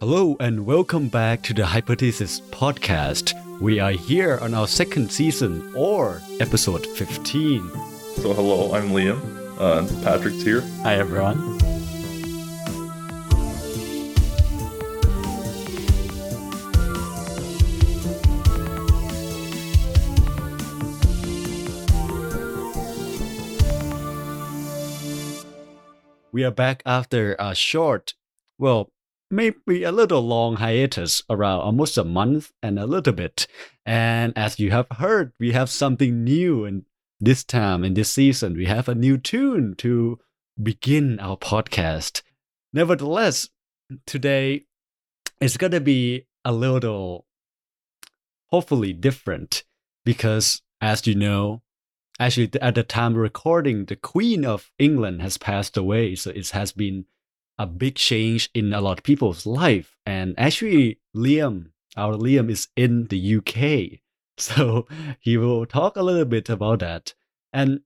Hello and welcome back to the Hyperthesis podcast. We are here on our second season or episode 15. So, hello, I'm Liam. Uh, Patrick's here. Hi, everyone. We are back after a short, well, maybe a little long hiatus, around almost a month and a little bit. And as you have heard, we have something new and this time in this season. We have a new tune to begin our podcast. Nevertheless, today it's going to be a little, hopefully, different because, as you know, actually at the time recording, the Queen of England has passed away. So it has been a big change in a lot of people's life. And actually, Liam, our Liam, is in the UK. So he will talk a little bit about that. And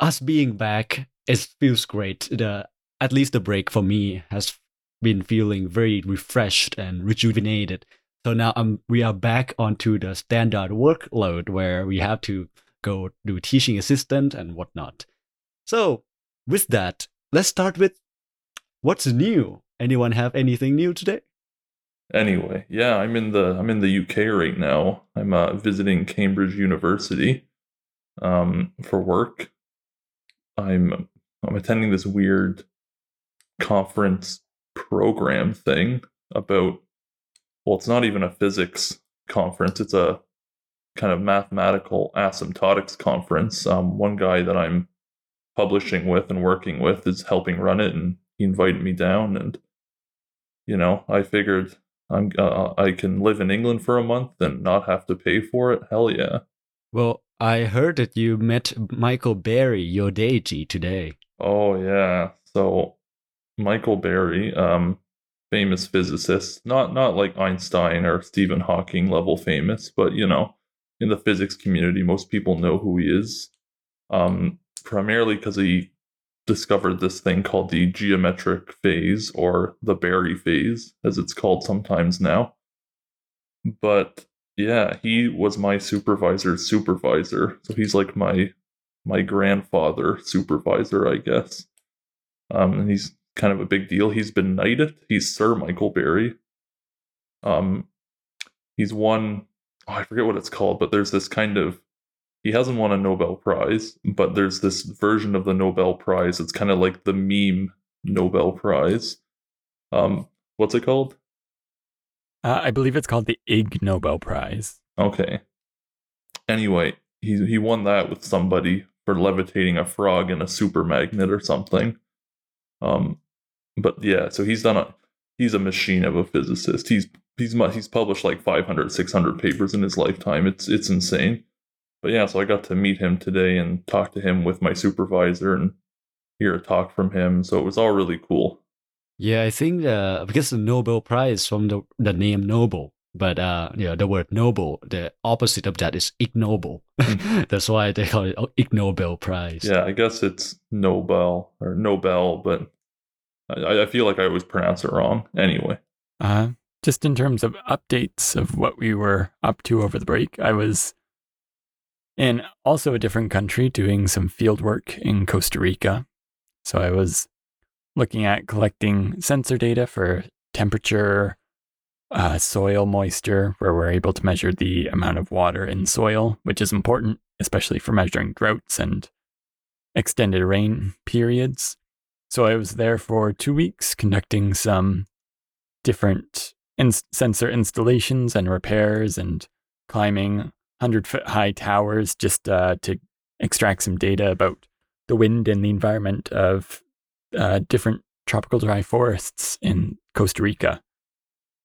us being back, it feels great. The at least the break for me has been feeling very refreshed and rejuvenated. So now I'm, we are back onto the standard workload where we have to go do teaching assistant and whatnot. So with that, let's start with what's new. Anyone have anything new today? Anyway, yeah, I'm in the I'm in the UK right now. I'm uh, visiting Cambridge University um, for work. I'm I'm attending this weird conference program thing about well, it's not even a physics conference. It's a kind of mathematical asymptotics conference. Um, one guy that I'm publishing with and working with is helping run it, and he invited me down. And you know, I figured I'm uh, I can live in England for a month and not have to pay for it. Hell yeah! Well, I heard that you met Michael Berry, your deity, today. Oh yeah, so Michael Berry, um, famous physicist, not not like Einstein or Stephen Hawking level famous, but you know, in the physics community, most people know who he is. Um, primarily because he discovered this thing called the geometric phase or the Berry phase, as it's called sometimes now. But yeah, he was my supervisor's supervisor, so he's like my my grandfather supervisor, I guess. Um, and he's kind of a big deal. He's been knighted. He's Sir Michael Berry. Um, he's won. Oh, I forget what it's called, but there's this kind of. He hasn't won a Nobel Prize, but there's this version of the Nobel Prize. It's kind of like the meme Nobel Prize. Um, what's it called? Uh, I believe it's called the Ig Nobel Prize. Okay. Anyway, he he won that with somebody for levitating a frog in a super magnet or something. Um, but yeah, so he's done a he's a machine of a physicist. He's he's he's published like 500 600 papers in his lifetime. It's it's insane. But yeah, so I got to meet him today and talk to him with my supervisor and hear a talk from him. So it was all really cool. Yeah, I think uh, because the Nobel Prize from the the name Nobel, but uh, you know, the word noble, the opposite of that is ignoble. That's why they call it Ig Nobel Prize. Yeah, I guess it's Nobel or Nobel, but I, I feel like I always pronounce it wrong. Anyway. Uh, just in terms of updates of what we were up to over the break, I was in also a different country doing some field work in Costa Rica. So I was looking at collecting sensor data for temperature, uh, soil moisture, where we're able to measure the amount of water in soil, which is important, especially for measuring droughts and extended rain periods. So I was there for two weeks conducting some different in- sensor installations and repairs and climbing 100 foot high towers just uh, to extract some data about the wind and the environment of uh, different tropical dry forests in Costa Rica.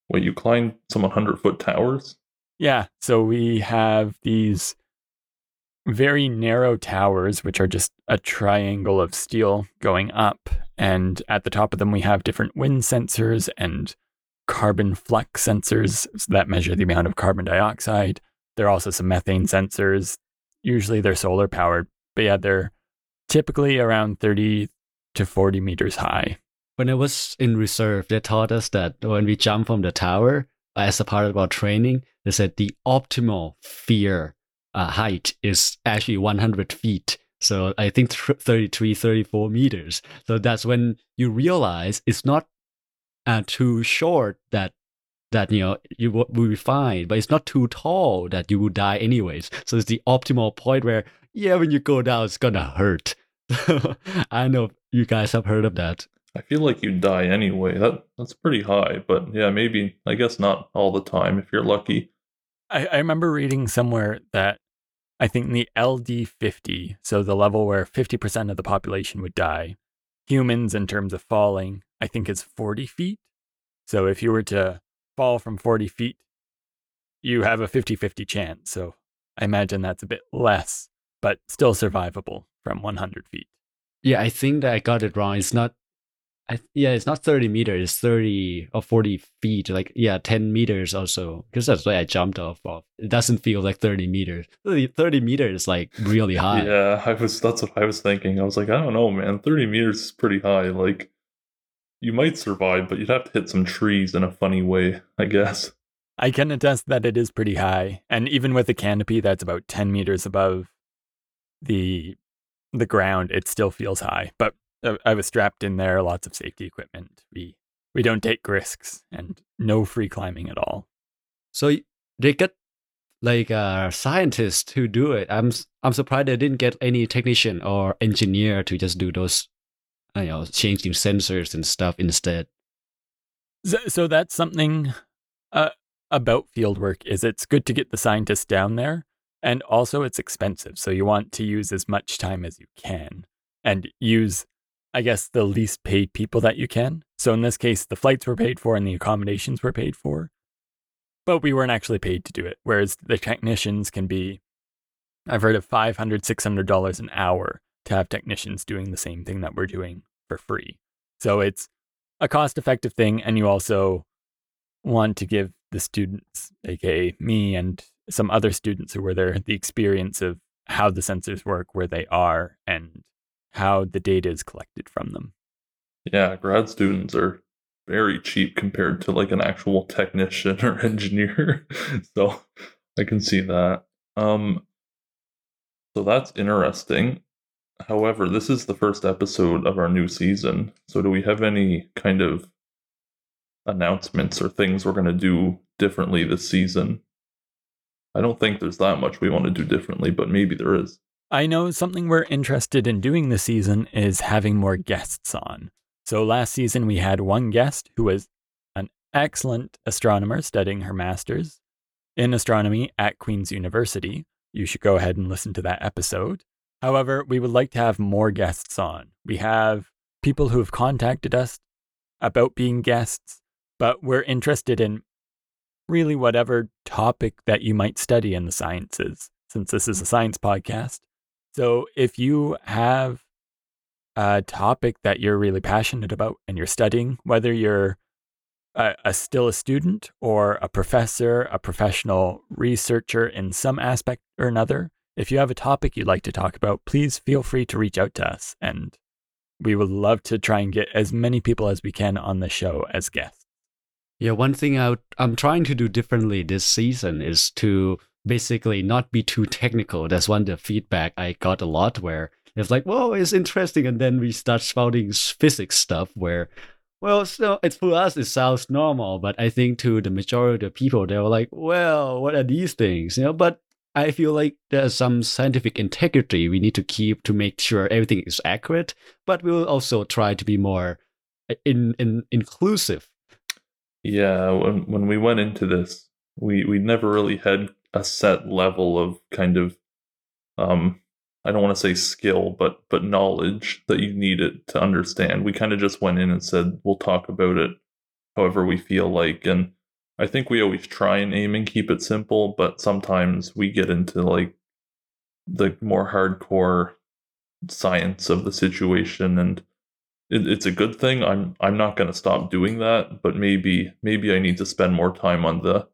Wait, you climbed some 100 foot towers? Yeah. So we have these very narrow towers, which are just a triangle of steel going up. And at the top of them, we have different wind sensors and carbon flux sensors that measure the amount of carbon dioxide. There are also some methane sensors. Usually they're solar powered, but yeah, they're typically around 30 to 40 meters high. when I was in reserve, they taught us that when we jump from the tower, as a part of our training, they said the optimal fear uh, height is actually 100 feet. So I think 33, 34 meters. So that's when you realize it's not uh, too short that that you know you will be fine, but it's not too tall that you will die anyways. So it's the optimal point where yeah, when you go down, it's gonna hurt. I know you guys have heard of that. I feel like you die anyway. That that's pretty high, but yeah, maybe I guess not all the time if you're lucky. I, I remember reading somewhere that I think the LD fifty, so the level where fifty percent of the population would die, humans in terms of falling, I think is forty feet. So if you were to fall from forty feet, you have a 50-50 chance. So I imagine that's a bit less, but still survivable from one hundred feet. Yeah, I think that I got it wrong. It's not I, yeah, it's not 30 meters, it's 30 or 40 feet, like, yeah, 10 meters also, because that's why I jumped off of. It doesn't feel like 30 meters. 30, 30 meters is like really high. yeah, I was, that's what I was thinking. I was like, I don't know, man, 30 meters is pretty high. Like, you might survive, but you'd have to hit some trees in a funny way, I guess. I can attest that it is pretty high. And even with a canopy that's about 10 meters above the the ground, it still feels high. But I was strapped in there, lots of safety equipment. We we don't take risks and no free climbing at all. So they get like uh, scientists who do it. I'm I'm surprised they didn't get any technician or engineer to just do those, you know, changing sensors and stuff instead. So, that's something uh, about fieldwork is it's good to get the scientists down there, and also it's expensive. So you want to use as much time as you can and use I guess, the least paid people that you can. So in this case, the flights were paid for and the accommodations were paid for, but we weren't actually paid to do it. Whereas the technicians can be, I've heard of $500, $600 an hour to have technicians doing the same thing that we're doing for free. So it's a cost effective thing. And you also want to give the students, aka me and some other students who were there, the experience of how the sensors work, where they are, and how the data is collected from them. Yeah, grad students are very cheap compared to like an actual technician or engineer. so I can see that. Um so that's interesting. However, this is the first episode of our new season. So do we have any kind of announcements or things we're going to do differently this season? I don't think there's that much we want to do differently, but maybe there is. I know something we're interested in doing this season is having more guests on. So last season we had one guest who was an excellent astronomer studying her master's in astronomy at Queen's University. You should go ahead and listen to that episode. However, we would like to have more guests on. We have people who have contacted us about being guests, but we're interested in really whatever topic that you might study in the sciences, since this is a mm-hmm. science podcast. So if you have a topic that you're really passionate about and you're studying, whether you're a, a, still a student or a professor, a professional researcher in some aspect or another, if you have a topic you'd like to talk about, please feel free to reach out to us. And we would love to try and get as many people as we can on the show as guests. Yeah, one thing I am trying to do differently this season is to basically not be too technical. That's one of the feedback I got a lot where it's like, whoa, it's interesting. And then we start spouting physics stuff where, well, so it's for us, it sounds normal. But I think to the majority of people, they were like, well, what are these things? You know, but I feel like there's some scientific integrity we need to keep to make sure everything is accurate, but we'll also try to be more uh, in, in inclusive. Yeah, when when we went into this, we we never really had a set level of kind of um I don't want to say skill, but but knowledge that you needed to understand. We kind of just went in and said we'll talk about it however we feel like, and I think we always try and aim and keep it simple, but sometimes we get into like the more hardcore science of the situation, and it, it's a good thing. I'm I'm not going to stop doing that, but maybe maybe I need to spend more time on the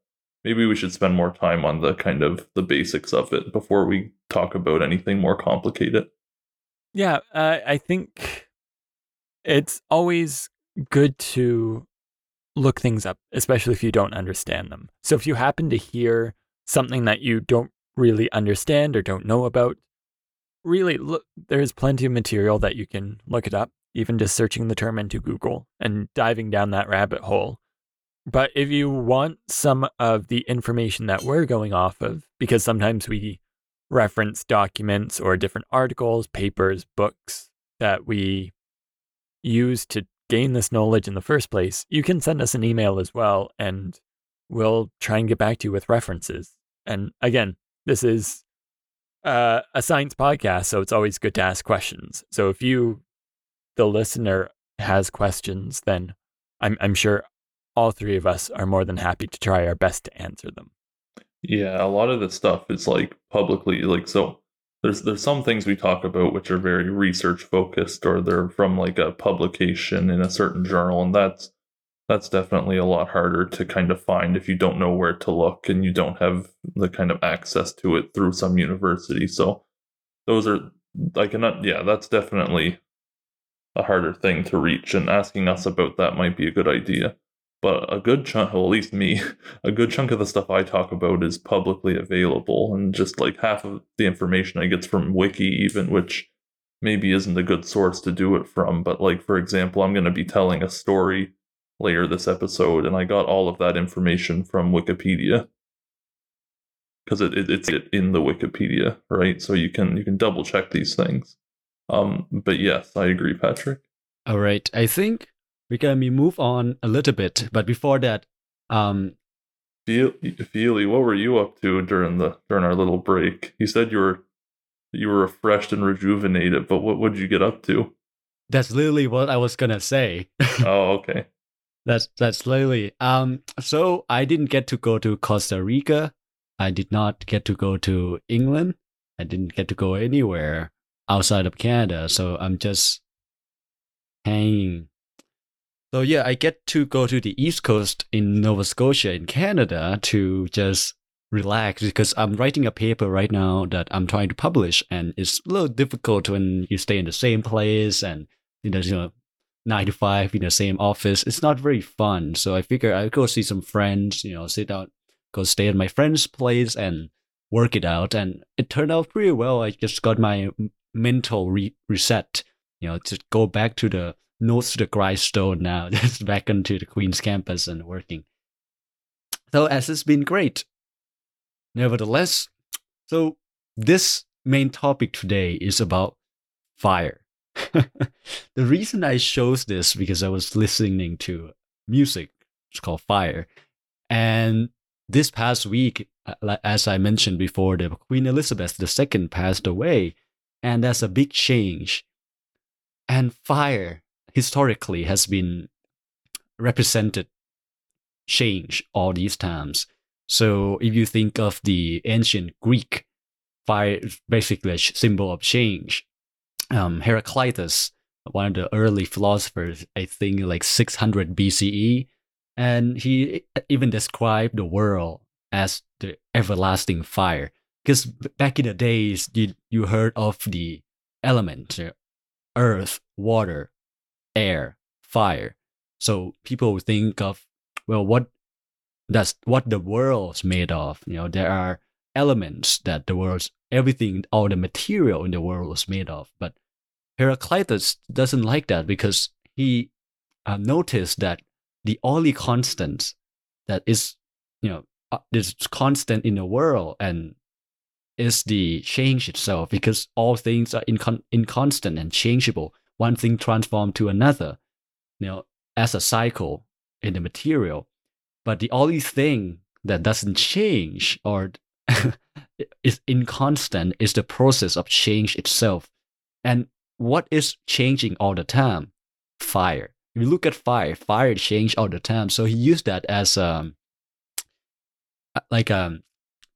maybe we should spend more time on the kind of the basics of it before we talk about anything more complicated. Yeah, uh, I think it's always good to look things up, especially if you don't understand them. So if you happen to hear something that you don't really understand or don't know about, really look there's plenty of material that you can look it up, even just searching the term into Google and diving down that rabbit hole. But if you want some of the information that we're going off of, because sometimes we reference documents or different articles, papers, books that we use to gain this knowledge in the first place, you can send us an email as well and we'll try and get back to you with references. And again, this is uh, a science podcast, so it's always good to ask questions. So if you, the listener, has questions, then I'm, I'm sure all three of us are more than happy to try our best to answer them. Yeah, a lot of the stuff is like publicly like so there's there's some things we talk about which are very research focused or they're from like a publication in a certain journal and that's that's definitely a lot harder to kind of find if you don't know where to look and you don't have the kind of access to it through some university. So those are I cannot yeah, that's definitely a harder thing to reach and asking us about that might be a good idea. But a good chunk, well, at least me, a good chunk of the stuff I talk about is publicly available, and just like half of the information I get from Wiki, even which maybe isn't a good source to do it from. But like for example, I'm going to be telling a story later this episode, and I got all of that information from Wikipedia because it, it, it's in the Wikipedia, right? So you can you can double check these things. Um, but yes, I agree, Patrick. All right, I think we're gonna move on a little bit, but before that, um, Pheely, what were you up to during the during our little break? You said you were you were refreshed and rejuvenated, but what what did you get up to? That's literally what I was gonna say. oh, okay. That's that's literally. Um, so I didn't get to go to Costa Rica. I did not get to go to England. I didn't get to go anywhere outside of Canada. So I'm just hanging. So yeah, I get to go to the East Coast in Nova Scotia in Canada to just relax because I'm writing a paper right now that I'm trying to publish, and it's a little difficult when you stay in the same place and you know, you know nine to five in the same office. It's not very fun. So I figure I'd go see some friends, you know, sit down, go stay at my friend's place and work it out. And it turned out pretty well. I just got my mental re- reset, you know, to go back to the nose to the grindstone now, just back into the Queen's campus and working. So as it's been great. Nevertheless, so this main topic today is about fire. the reason I chose this because I was listening to music. It's called Fire, and this past week, uh, as I mentioned before, the Queen Elizabeth II passed away, and that's a big change. And fire historically has been represented change all these times. So if you think of the ancient Greek, fire basically a symbol of change um, Heraclitus, one of the early philosophers, I think like 600 BCE, and he even described the world as the everlasting fire. Because back in the days, you, you heard of the elements, earth, water, air, fire. So people think of, well, what that's what the world's made of. You know, there are elements that the world's everything, all the material in the world was made of. But Heraclitus doesn't like that because he uh, noticed that the only constant that is, you know, uh, is constant in the world and is the change itself because all things are incon- inconstant and changeable. One thing transformed to another, you know, as a cycle in the material. But the only thing that doesn't change or is inconstant is the process of change itself. And what is changing all the time? Fire. If you look at fire, fire change all the time. So he used that as um like um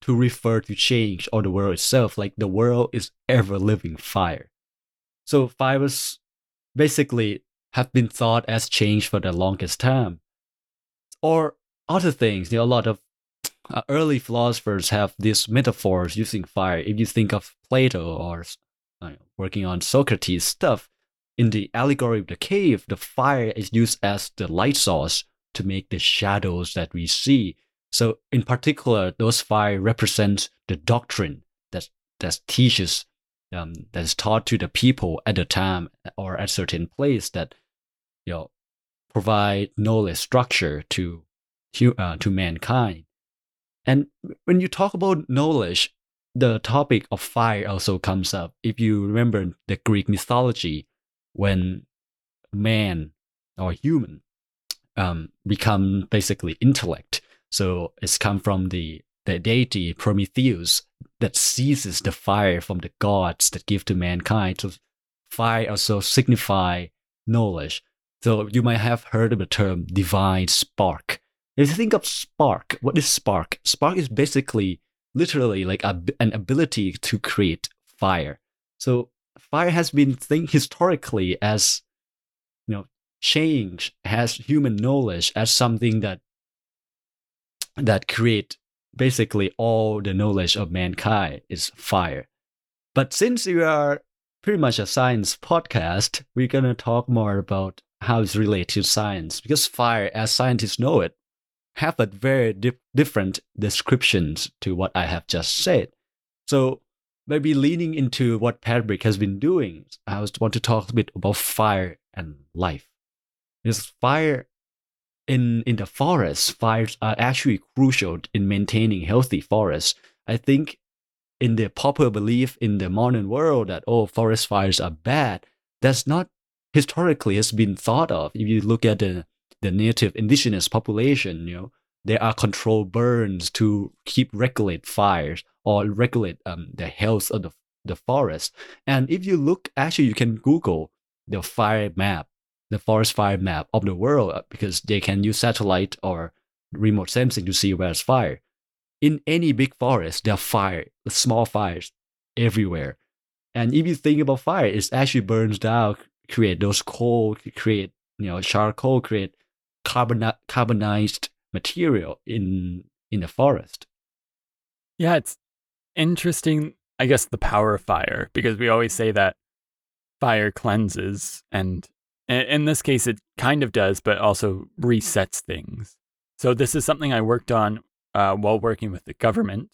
to refer to change or the world itself. Like the world is ever living fire. So fire was basically have been thought as change for the longest time. Or other things, you know, a lot of uh, early philosophers have these metaphors using fire. If you think of Plato or uh, working on Socrates stuff, in the allegory of the cave, the fire is used as the light source to make the shadows that we see. So, in particular, those fire represent the doctrine that that teaches, um, that is taught to the people at the time or at certain place that, you know, provide knowledge structure to, uh, to mankind. And when you talk about knowledge, the topic of fire also comes up. If you remember the Greek mythology, when man or human um, become basically intellect. So it's come from the, the deity Prometheus that seizes the fire from the gods that give to mankind. So fire also signify knowledge. So you might have heard of the term divine spark. If you think of spark, what is spark? Spark is basically literally like a, an ability to create fire. So fire has been think historically as you know change has human knowledge as something that that create basically all the knowledge of mankind is fire. But since we are pretty much a science podcast, we're gonna talk more about how it's related to science because fire, as scientists know it, have a very di- different descriptions to what I have just said. So maybe leaning into what Patrick has been doing, I want to talk a bit about fire and life. Because fire in in the forest, fires are actually crucial in maintaining healthy forests. I think in the popular belief in the modern world that oh forest fires are bad, that's not historically has been thought of. If you look at the the native indigenous population, you know, there are controlled burns to keep regulate fires or regulate um, the health of the, the forest. And if you look, actually, you can Google the fire map, the forest fire map of the world uh, because they can use satellite or remote sensing to see where's fire. In any big forest, there are fire, small fires everywhere. And if you think about fire, it actually burns down, create those coal, create you know charcoal, create carbon carbonized material in in the forest. Yeah, it's interesting, I guess, the power of fire, because we always say that fire cleanses, and in this case, it kind of does, but also resets things. So, this is something I worked on uh, while working with the government,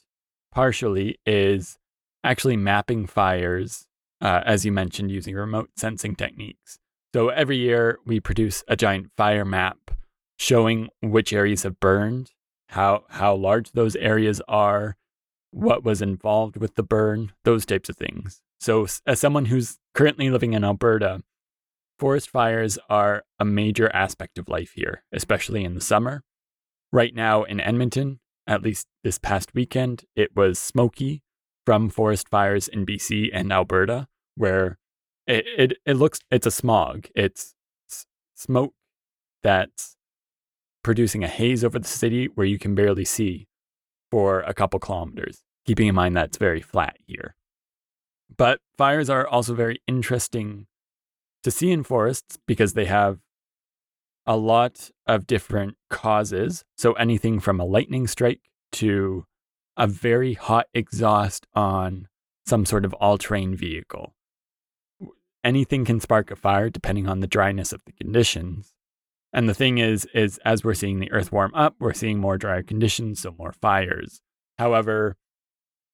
partially, is actually mapping fires, uh, as you mentioned, using remote sensing techniques. So, every year we produce a giant fire map showing which areas have burned, how how large those areas are, what was involved with the burn, those types of things. So as someone who's currently living in Alberta, forest fires are a major aspect of life here, especially in the summer. Right now in Edmonton, at least this past weekend, it was smoky from forest fires in BC and Alberta, where it, it, it looks, it's a smog. It's smoke that's producing a haze over the city where you can barely see for a couple kilometers, keeping in mind that it's very flat here. But fires are also very interesting to see in forests because they have a lot of different causes. So anything from a lightning strike to a very hot exhaust on some sort of all terrain vehicle. Anything can spark a fire depending on the dryness of the conditions. And the thing is, is as we're seeing the earth warm up, we're seeing more drier conditions, so more fires. However,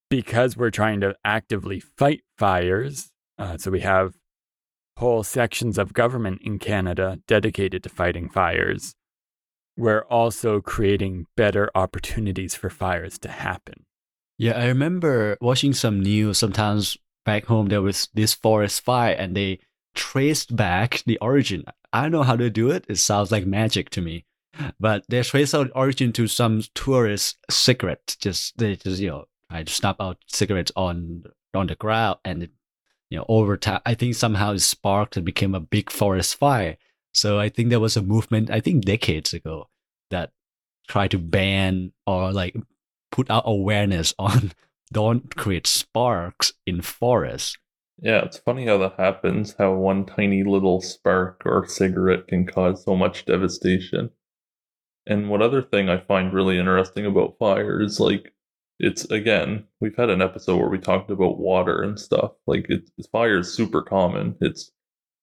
because we're trying to actively fight fires, uh, so we have whole sections of government in Canada dedicated to fighting fires, we're also creating better opportunities for fires to happen. Yeah, I remember watching some news sometimes back home there was this forest fire and they traced back the origin. I don't know how to do it. It sounds like magic to me. But they trace out origin to some tourist cigarette. Just they just you know I snap out cigarettes on on the ground and it, you know over time I think somehow it sparked and became a big forest fire. So I think there was a movement I think decades ago that tried to ban or like put out awareness on don't create sparks in forests yeah, it's funny how that happens, how one tiny little spark or cigarette can cause so much devastation. And one other thing I find really interesting about fire is like it's again, we've had an episode where we talked about water and stuff. Like it, fire is super common. It's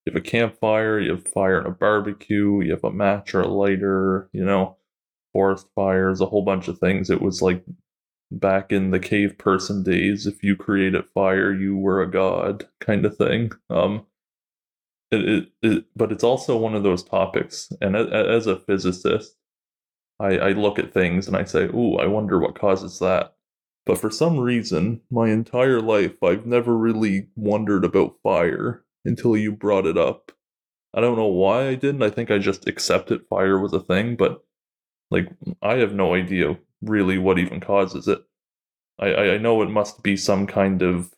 you have a campfire, you have fire in a barbecue, you have a match or a lighter, you know, forest fires, a whole bunch of things. It was like back in the cave person days, if you created fire, you were a god kind of thing. Um, it, it, it, but it's also one of those topics. And as a physicist, I, I look at things and I say, "Ooh, I wonder what causes that." But for some reason, my entire life, I've never really wondered about fire until you brought it up. I don't know why I didn't. I think I just accepted fire was a thing, but like I have no idea really what even causes it. I, I know it must be some kind of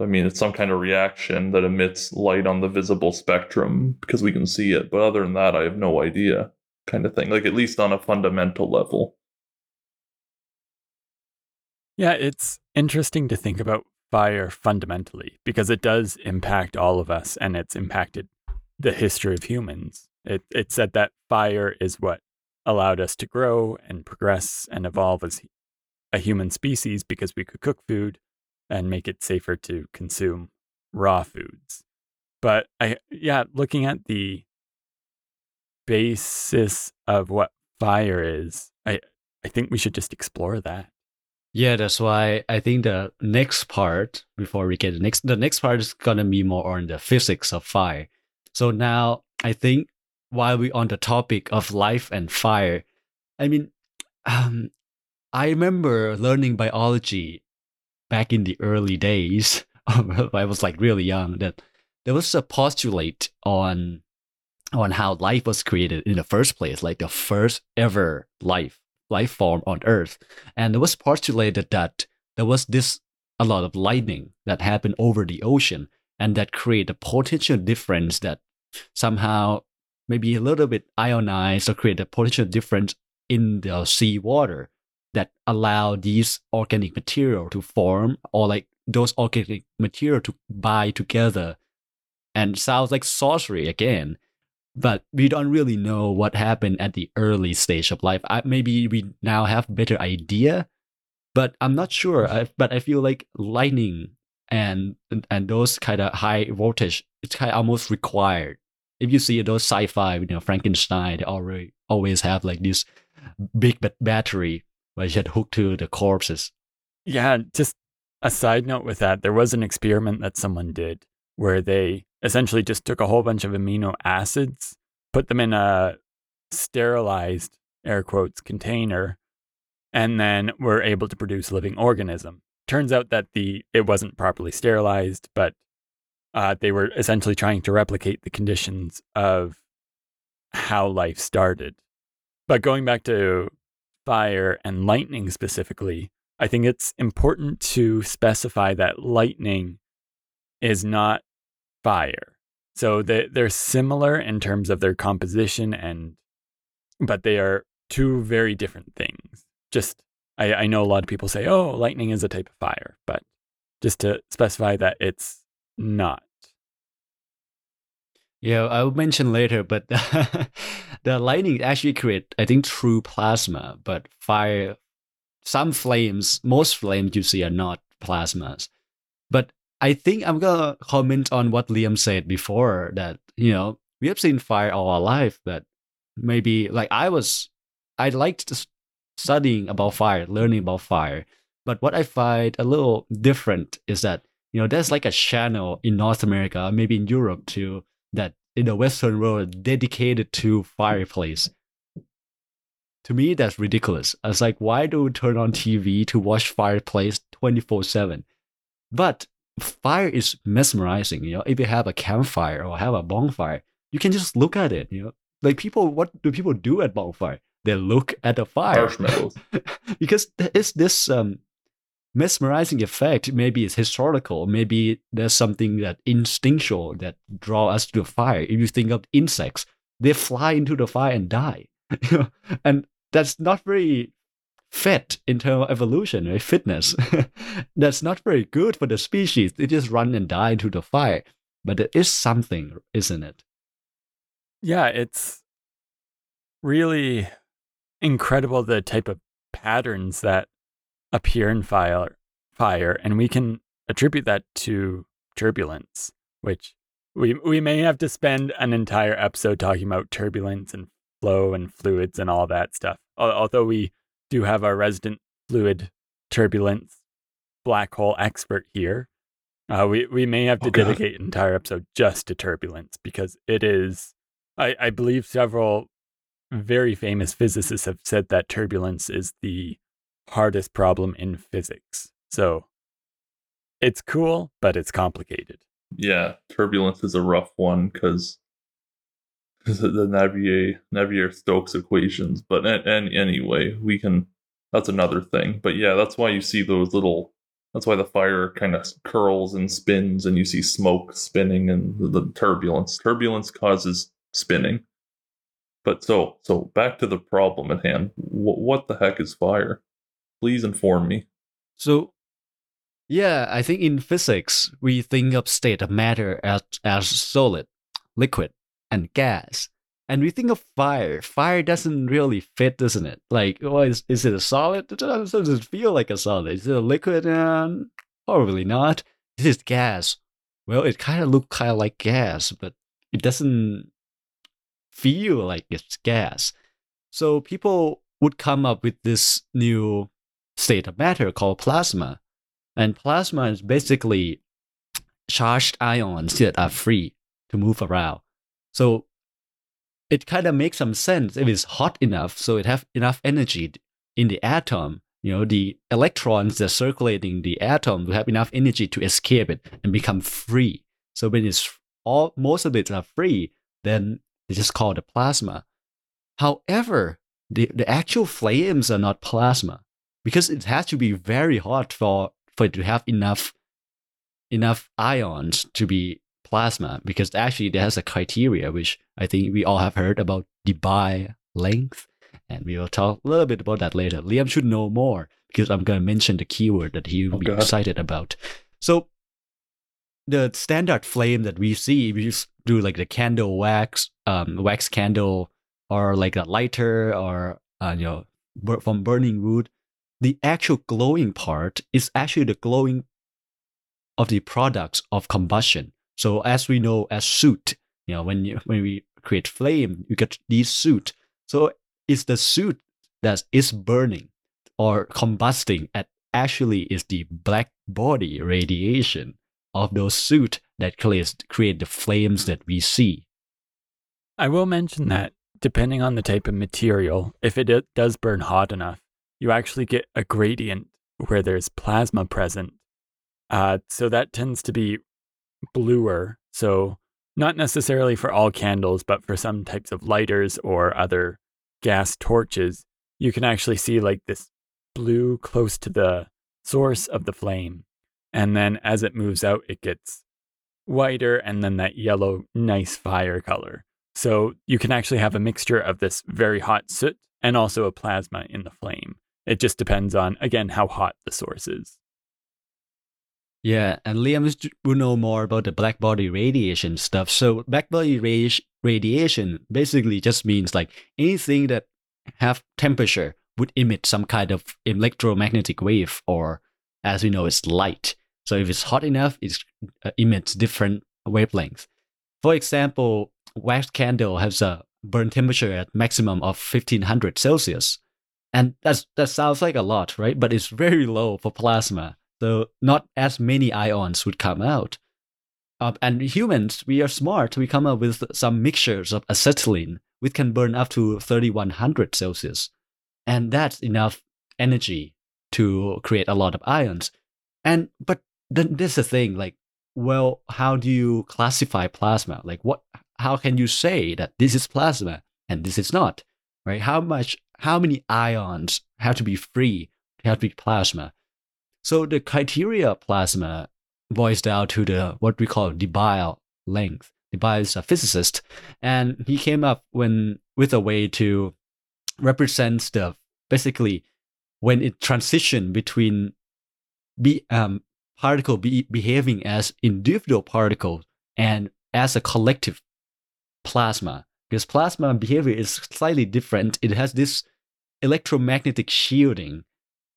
I mean it's some kind of reaction that emits light on the visible spectrum because we can see it, but other than that I have no idea kind of thing. Like at least on a fundamental level. Yeah, it's interesting to think about fire fundamentally because it does impact all of us and it's impacted the history of humans. It, it said that fire is what allowed us to grow and progress and evolve as a human species because we could cook food and make it safer to consume raw foods. But I, yeah, looking at the basis of what fire is, I, I think we should just explore that. Yeah, that's why I think the next part, before we get the next, the next part is gonna be more on the physics of fire. So now I think while we're on the topic of life and fire, I mean, um, I remember learning biology back in the early days. I was like really young. That there was a postulate on on how life was created in the first place, like the first ever life life form on Earth. And it was postulated that there was this a lot of lightning that happened over the ocean and that create a potential difference that somehow maybe a little bit ionized or create a potential difference in the sea water that allow these organic material to form or like those organic material to bind together and sounds like sorcery again but we don't really know what happened at the early stage of life. I, maybe we now have better idea, but I'm not sure. Mm. I, but I feel like lightning and and those kind of high voltage, it's kind of almost required. If you see those sci-fi, you know, Frankenstein, they already always have like this big battery where you had hooked to the corpses. Yeah, just a side note with that, there was an experiment that someone did where they essentially just took a whole bunch of amino acids, put them in a sterilized air quotes container, and then were able to produce living organism. Turns out that the it wasn't properly sterilized, but uh, they were essentially trying to replicate the conditions of how life started. But going back to fire and lightning specifically, I think it's important to specify that lightning is not fire. So they, they're similar in terms of their composition and but they are two very different things. Just I, I know a lot of people say, oh, lightning is a type of fire, but just to specify that it's not. Yeah, I'll mention later, but the lightning actually create, I think, true plasma, but fire, some flames, most flames you see are not plasmas. I think I'm gonna comment on what Liam said before that you know we have seen fire all our life, but maybe like I was, I liked studying about fire, learning about fire. But what I find a little different is that you know there's like a channel in North America, maybe in Europe too, that in the Western world dedicated to fireplace. To me, that's ridiculous. I was like, why do we turn on TV to watch fireplace 24 7? But fire is mesmerizing. You know, if you have a campfire or have a bonfire, you can just look at it. You know, like people, what do people do at bonfire? They look at the fire. Marshmallows. because is this um, mesmerizing effect. Maybe it's historical. Maybe there's something that instinctual that draw us to the fire. If you think of insects, they fly into the fire and die. and that's not very fit internal evolution, right? Fitness. That's not very good for the species. They just run and die into the fire. But it is something, isn't it? Yeah, it's really incredible the type of patterns that appear in fire fire and we can attribute that to turbulence which We we may have to spend an entire episode talking about turbulence and flow and fluids and all that stuff. Although we do have our resident fluid turbulence black hole expert here, uh, we we may have to oh, dedicate an entire episode just to turbulence because it is. I, I believe several very famous physicists have said that turbulence is the hardest problem in physics. So it's cool, but it's complicated. Yeah, turbulence is a rough one because the Navier Navier Stokes equations. But and anyway, we can. That's another thing. But yeah, that's why you see those little. That's why the fire kind of curls and spins, and you see smoke spinning and the, the turbulence. Turbulence causes spinning. But so so back to the problem at hand. W- what the heck is fire? Please inform me. So yeah, I think in physics, we think of state of matter as, as solid, liquid, and gas. And we think of fire. Fire doesn't really fit, doesn't it? Like, well, is, is it a solid? It doesn't feel like a solid. Is it a liquid? Um, probably not. Is it gas? Well, it kind of looks kind of like gas, but it doesn't feel like it's gas. So people would come up with this new state of matter called plasma and plasma is basically charged ions that are free to move around. So it kind of makes some sense if it's hot enough, so it have enough energy in the atom. You know, the electrons that are circulating the atom will have enough energy to escape it and become free. So when it's all most of it are free, then they just call it plasma. However, the, the actual flames are not plasma because it has to be very hot for for it to have enough enough ions to be plasma because actually there has a criteria which I think we all have heard about Debye length and we will talk a little bit about that later. Liam should know more because I'm going to mention the keyword that he will oh, be God. excited about. So the standard flame that we see, we just do like the candle wax, um, wax candle, or like a lighter, or uh, you know, from burning wood the actual glowing part is actually the glowing of the products of combustion. So as we know as soot, you know, when you, when we create flame, you get these soot. So it's the soot that is burning or combusting and actually is the black body radiation of those soot that creates, create the flames that we see. I will mention that depending on the type of material, if it does burn hot enough, you actually get a gradient where there's plasma present. Uh, so that tends to be bluer. So, not necessarily for all candles, but for some types of lighters or other gas torches, you can actually see like this blue close to the source of the flame. And then as it moves out, it gets whiter and then that yellow, nice fire color. So you can actually have a mixture of this very hot soot and also a plasma in the flame. It just depends on, again, how hot the source is. Yeah, and Liam will know more about the black body radiation stuff. So black body radi- radiation basically just means like anything that have temperature would emit some kind of electromagnetic wave, or as we know, it's light. So if it's hot enough, it uh, emits different wavelengths. For example, wax candle has a burn temperature at maximum of 1500 Celsius. And that's that sounds like a lot, right? But it's very low for plasma. So not as many ions would come out. Uh, and humans, we are smart. We come up with some mixtures of acetylene, which can burn up to 3100 Celsius. And that's enough energy to create a lot of ions. And but then there's the thing, like, well, how do you classify plasma? Like what how can you say that this is plasma and this is not? Right? How much how many ions have to be free to have to be plasma. So the criteria plasma boils down to the what we call Debye length. Debye is a physicist, and he came up when with a way to represent the basically when it transition between be um, particle be, behaving as individual particles and as a collective plasma because plasma behavior is slightly different. It has this electromagnetic shielding,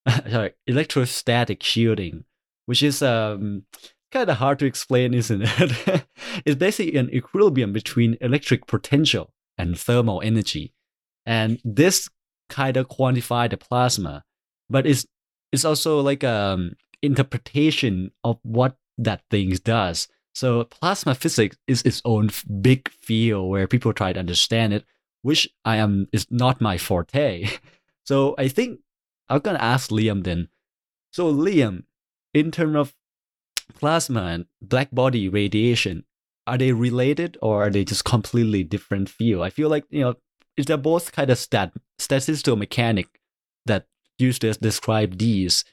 sorry, electrostatic shielding, which is um, kind of hard to explain, isn't it? it's basically an equilibrium between electric potential and thermal energy. And this kind of quantify the plasma, but it's it's also like um interpretation of what that thing does. So plasma physics is its own big field where people try to understand it, which I am is not my forte. So I think I'm gonna ask Liam then. So Liam, in terms of plasma and black body radiation, are they related or are they just completely different field? I feel like you know they're both kind of stat statistical mechanic that used to describe these,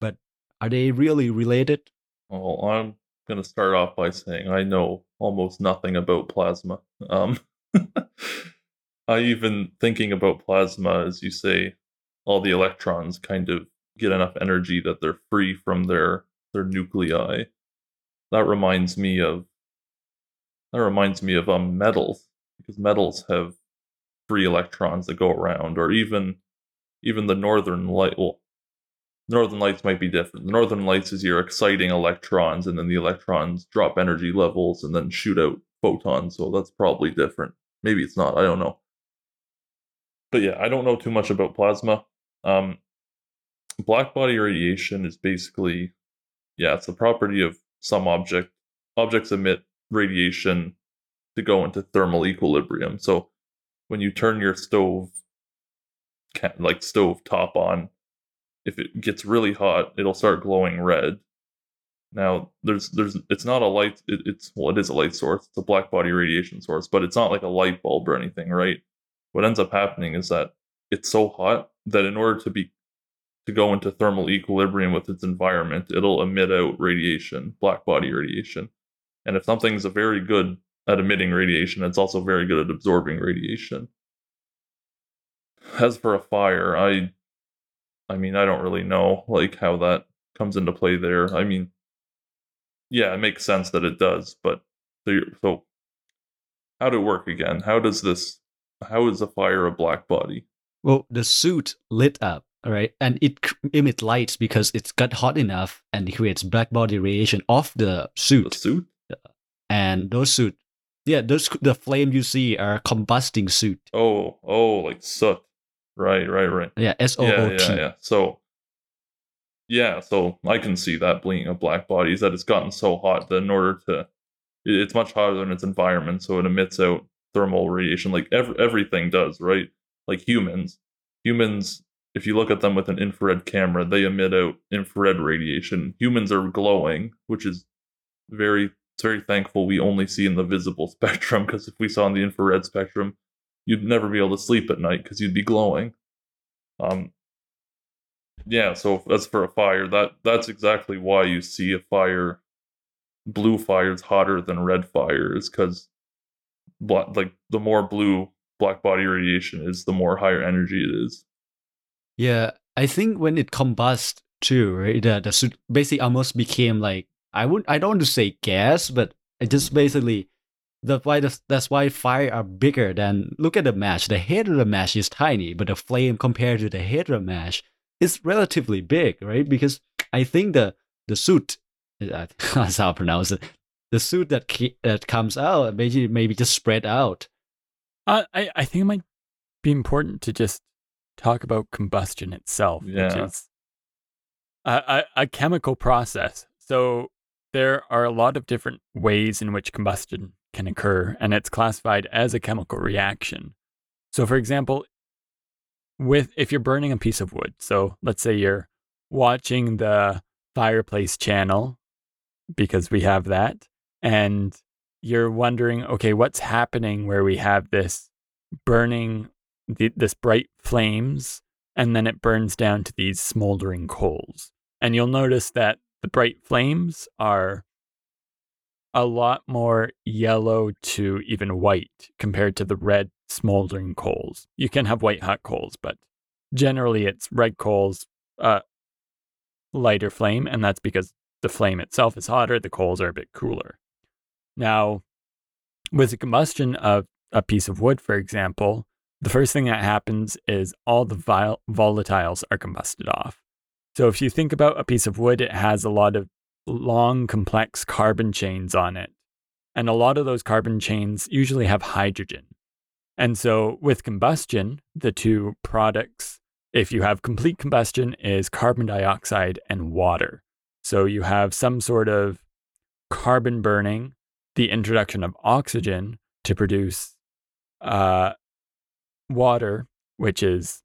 but are they really related? Well, I'm to start off by saying I know almost nothing about plasma. Um, I even thinking about plasma, as you say, all the electrons kind of get enough energy that they're free from their their nuclei. That reminds me of that reminds me of um metals because metals have free electrons that go around, or even even the northern light. Well, northern lights might be different. The northern lights is you're exciting electrons, and then the electrons drop energy levels and then shoot out photons. So that's probably different. Maybe it's not. I don't know. But yeah, I don't know too much about plasma. Um, black body radiation is basically, yeah, it's the property of some object. Objects emit radiation to go into thermal equilibrium. So when you turn your stove, like stove top on, if it gets really hot, it'll start glowing red. Now, there's there's it's not a light. It, it's well, it is a light source. It's a black body radiation source, but it's not like a light bulb or anything, right? What ends up happening is that it's so hot that in order to be to go into thermal equilibrium with its environment, it'll emit out radiation, black body radiation. And if something's a very good at emitting radiation, it's also very good at absorbing radiation. As for a fire, I I mean, I don't really know like how that comes into play there. I mean, yeah, it makes sense that it does, but so, so how do it work again? How does this how is a fire a black body? Well, the suit lit up, all right, and it emits lights because it's got hot enough and it creates black body radiation off the suit. The suit? And those suit, yeah, those the flame you see are combusting suit. Oh, oh, like soot. Right, right, right. Yeah, S O O T. Yeah, yeah. So, yeah, so I can see that being of black bodies that it's gotten so hot that in order to, it's much hotter than its environment, so it emits out thermal radiation like every, everything does, right? Like humans, humans, if you look at them with an infrared camera, they emit out infrared radiation. Humans are glowing, which is very, very thankful we only see in the visible spectrum because if we saw in the infrared spectrum, you'd never be able to sleep at night because you'd be glowing. Um, yeah, so as for a fire, that that's exactly why you see a fire. Blue fire is hotter than red fire, is because like the more blue black body radiation is, the more higher energy it is. Yeah, I think when it combusts too, right? The the suit basically almost became like I would I don't want to say gas, but it just basically the why the, that's why fire are bigger than look at the match. The head of the match is tiny, but the flame compared to the head of the match is relatively big, right? Because I think the the suit uh, that's how I pronounce it the suit that that comes out maybe maybe just spread out. Uh, I I think it might be important to just talk about combustion itself, yeah. which is a, a, a chemical process. So there are a lot of different ways in which combustion can occur, and it's classified as a chemical reaction. So, for example, with if you're burning a piece of wood, so let's say you're watching the fireplace channel because we have that, and you're wondering, okay, what's happening where we have this burning, this bright flames, and then it burns down to these smoldering coals. And you'll notice that the bright flames are a lot more yellow to even white compared to the red smoldering coals. You can have white hot coals, but generally it's red coals, uh, lighter flame, and that's because the flame itself is hotter, the coals are a bit cooler. Now, with the combustion of a piece of wood, for example, the first thing that happens is all the vol- volatiles are combusted off. So if you think about a piece of wood, it has a lot of long, complex carbon chains on it. And a lot of those carbon chains usually have hydrogen. And so with combustion, the two products, if you have complete combustion, is carbon dioxide and water. So you have some sort of carbon burning, the introduction of oxygen to produce uh, water, which is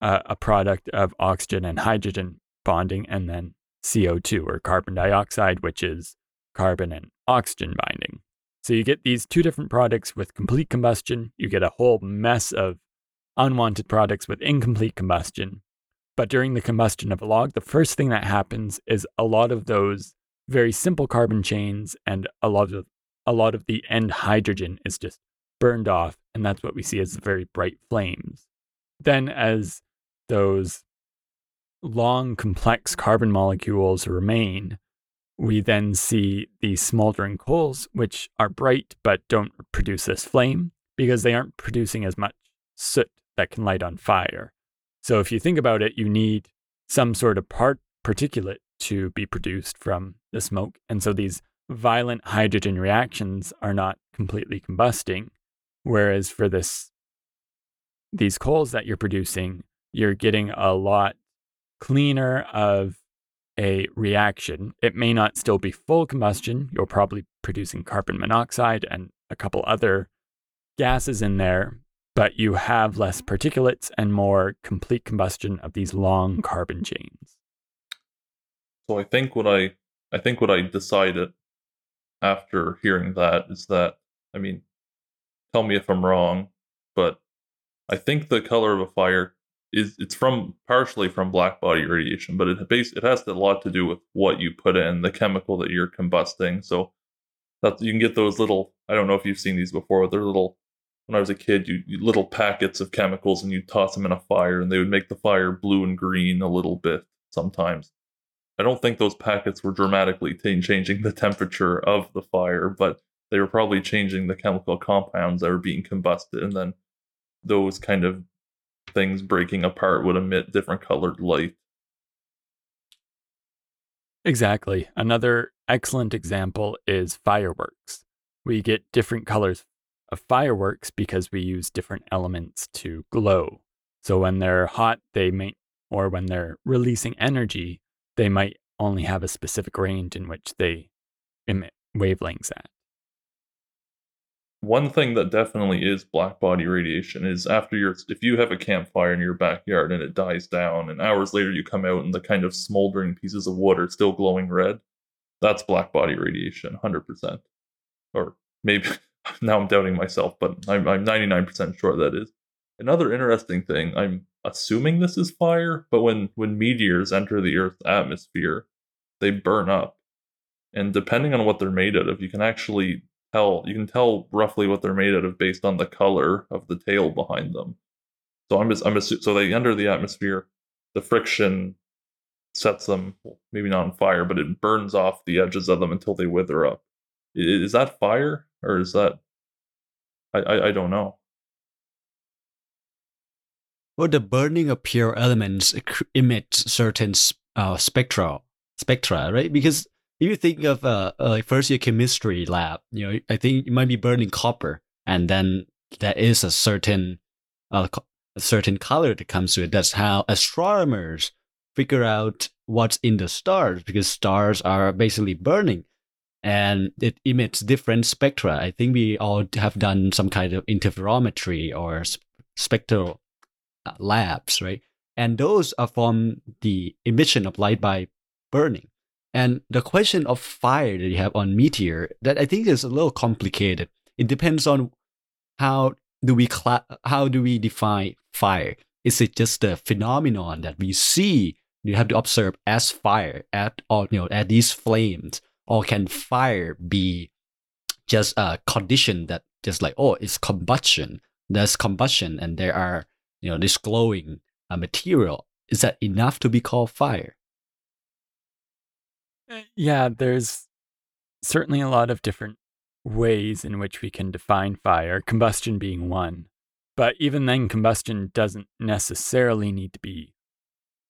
a product of oxygen and hydrogen bonding, and then CO2 or carbon dioxide, which is carbon and oxygen binding. So you get these two different products with complete combustion. You get a whole mess of unwanted products with incomplete combustion. But during the combustion of a log, the first thing that happens is a lot of those very simple carbon chains and a lot of a lot of the end hydrogen is just burned off, and that's what we see as very bright flames. Then as those long complex carbon molecules remain, we then see the smoldering coals, which are bright but don't produce this flame because they aren't producing as much soot that can light on fire. So if you think about it, you need some sort of part particulate to be produced from the smoke. And so these violent hydrogen reactions are not completely combusting. Whereas for this these coals that you're producing, you're getting a lot cleaner of a reaction. It may not still be full combustion. You're probably producing carbon monoxide and a couple other gases in there, but you have less particulates and more complete combustion of these long carbon chains. So I think what I I think what I decided after hearing that is that I mean, tell me if I'm wrong, but I think the color of a fire is it's from partially from black body radiation, but it base it has a lot to do with what you put in, the chemical that you're combusting. So that you can get those little I don't know if you've seen these before, but they're little when I was a kid, you, you little packets of chemicals and you toss them in a fire and they would make the fire blue and green a little bit sometimes. I don't think those packets were dramatically t- changing the temperature of the fire, but they were probably changing the chemical compounds that were being combusted and then those kind of things breaking apart would emit different colored light. Exactly. Another excellent example is fireworks. We get different colors of fireworks because we use different elements to glow. So when they're hot, they may, or when they're releasing energy, they might only have a specific range in which they emit wavelengths at. One thing that definitely is black body radiation is after your if you have a campfire in your backyard and it dies down and hours later you come out and the kind of smoldering pieces of wood are still glowing red that's black body radiation 100% or maybe now i'm doubting myself but i'm, I'm 99% sure that is. Another interesting thing i'm assuming this is fire but when when meteors enter the earth's atmosphere they burn up and depending on what they're made out of you can actually tell you can tell roughly what they're made out of based on the color of the tail behind them. So I'm just I'm just so they enter the atmosphere, the friction sets them maybe not on fire, but it burns off the edges of them until they wither up. Is that fire or is that I I, I don't know. Well, the burning of pure elements emits certain uh, spectral spectra, right? Because if you think of uh, uh, like first year chemistry lab, you know, I think you might be burning copper, and then there is a certain uh, a certain color that comes to it. That's how astronomers figure out what's in the stars because stars are basically burning and it emits different spectra. I think we all have done some kind of interferometry or spectral Uh, labs, right? And those are from the emission of light by burning. And the question of fire that you have on Meteor, that I think is a little complicated. It depends on how do we how do we define fire? Is it just a phenomenon that we see? You have to observe as fire at all, you know, at these flames, or can fire be just a condition that just like oh, it's combustion. There's combustion, and there are you know this glowing uh, material. Is that enough to be called fire? Uh, yeah, there's certainly a lot of different ways in which we can define fire, combustion being one. But even then, combustion doesn't necessarily need to be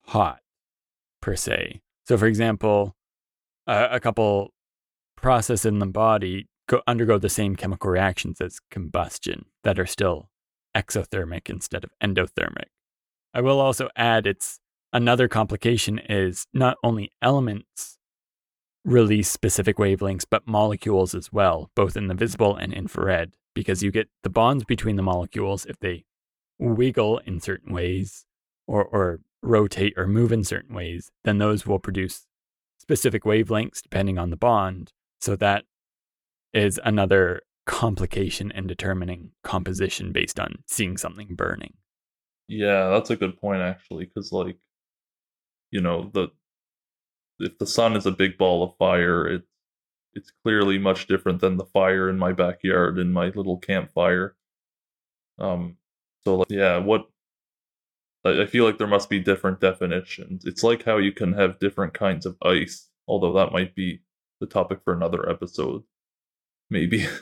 hot per se. So, for example, a, a couple process in the body go, undergo the same chemical reactions as combustion that are still exothermic instead of endothermic. I will also add it's another complication is not only elements release specific wavelengths, but molecules as well, both in the visible and infrared, because you get the bonds between the molecules if they wiggle in certain ways or, or rotate or move in certain ways, then those will produce specific wavelengths depending on the bond. So that is another complication in determining composition based on seeing something burning. Yeah, that's a good point actually, because like, you know, the if the sun is a big ball of fire, it's it's clearly much different than the fire in my backyard in my little campfire. Um, so like, yeah, what I feel like there must be different definitions. It's like how you can have different kinds of ice, although that might be the topic for another episode, maybe.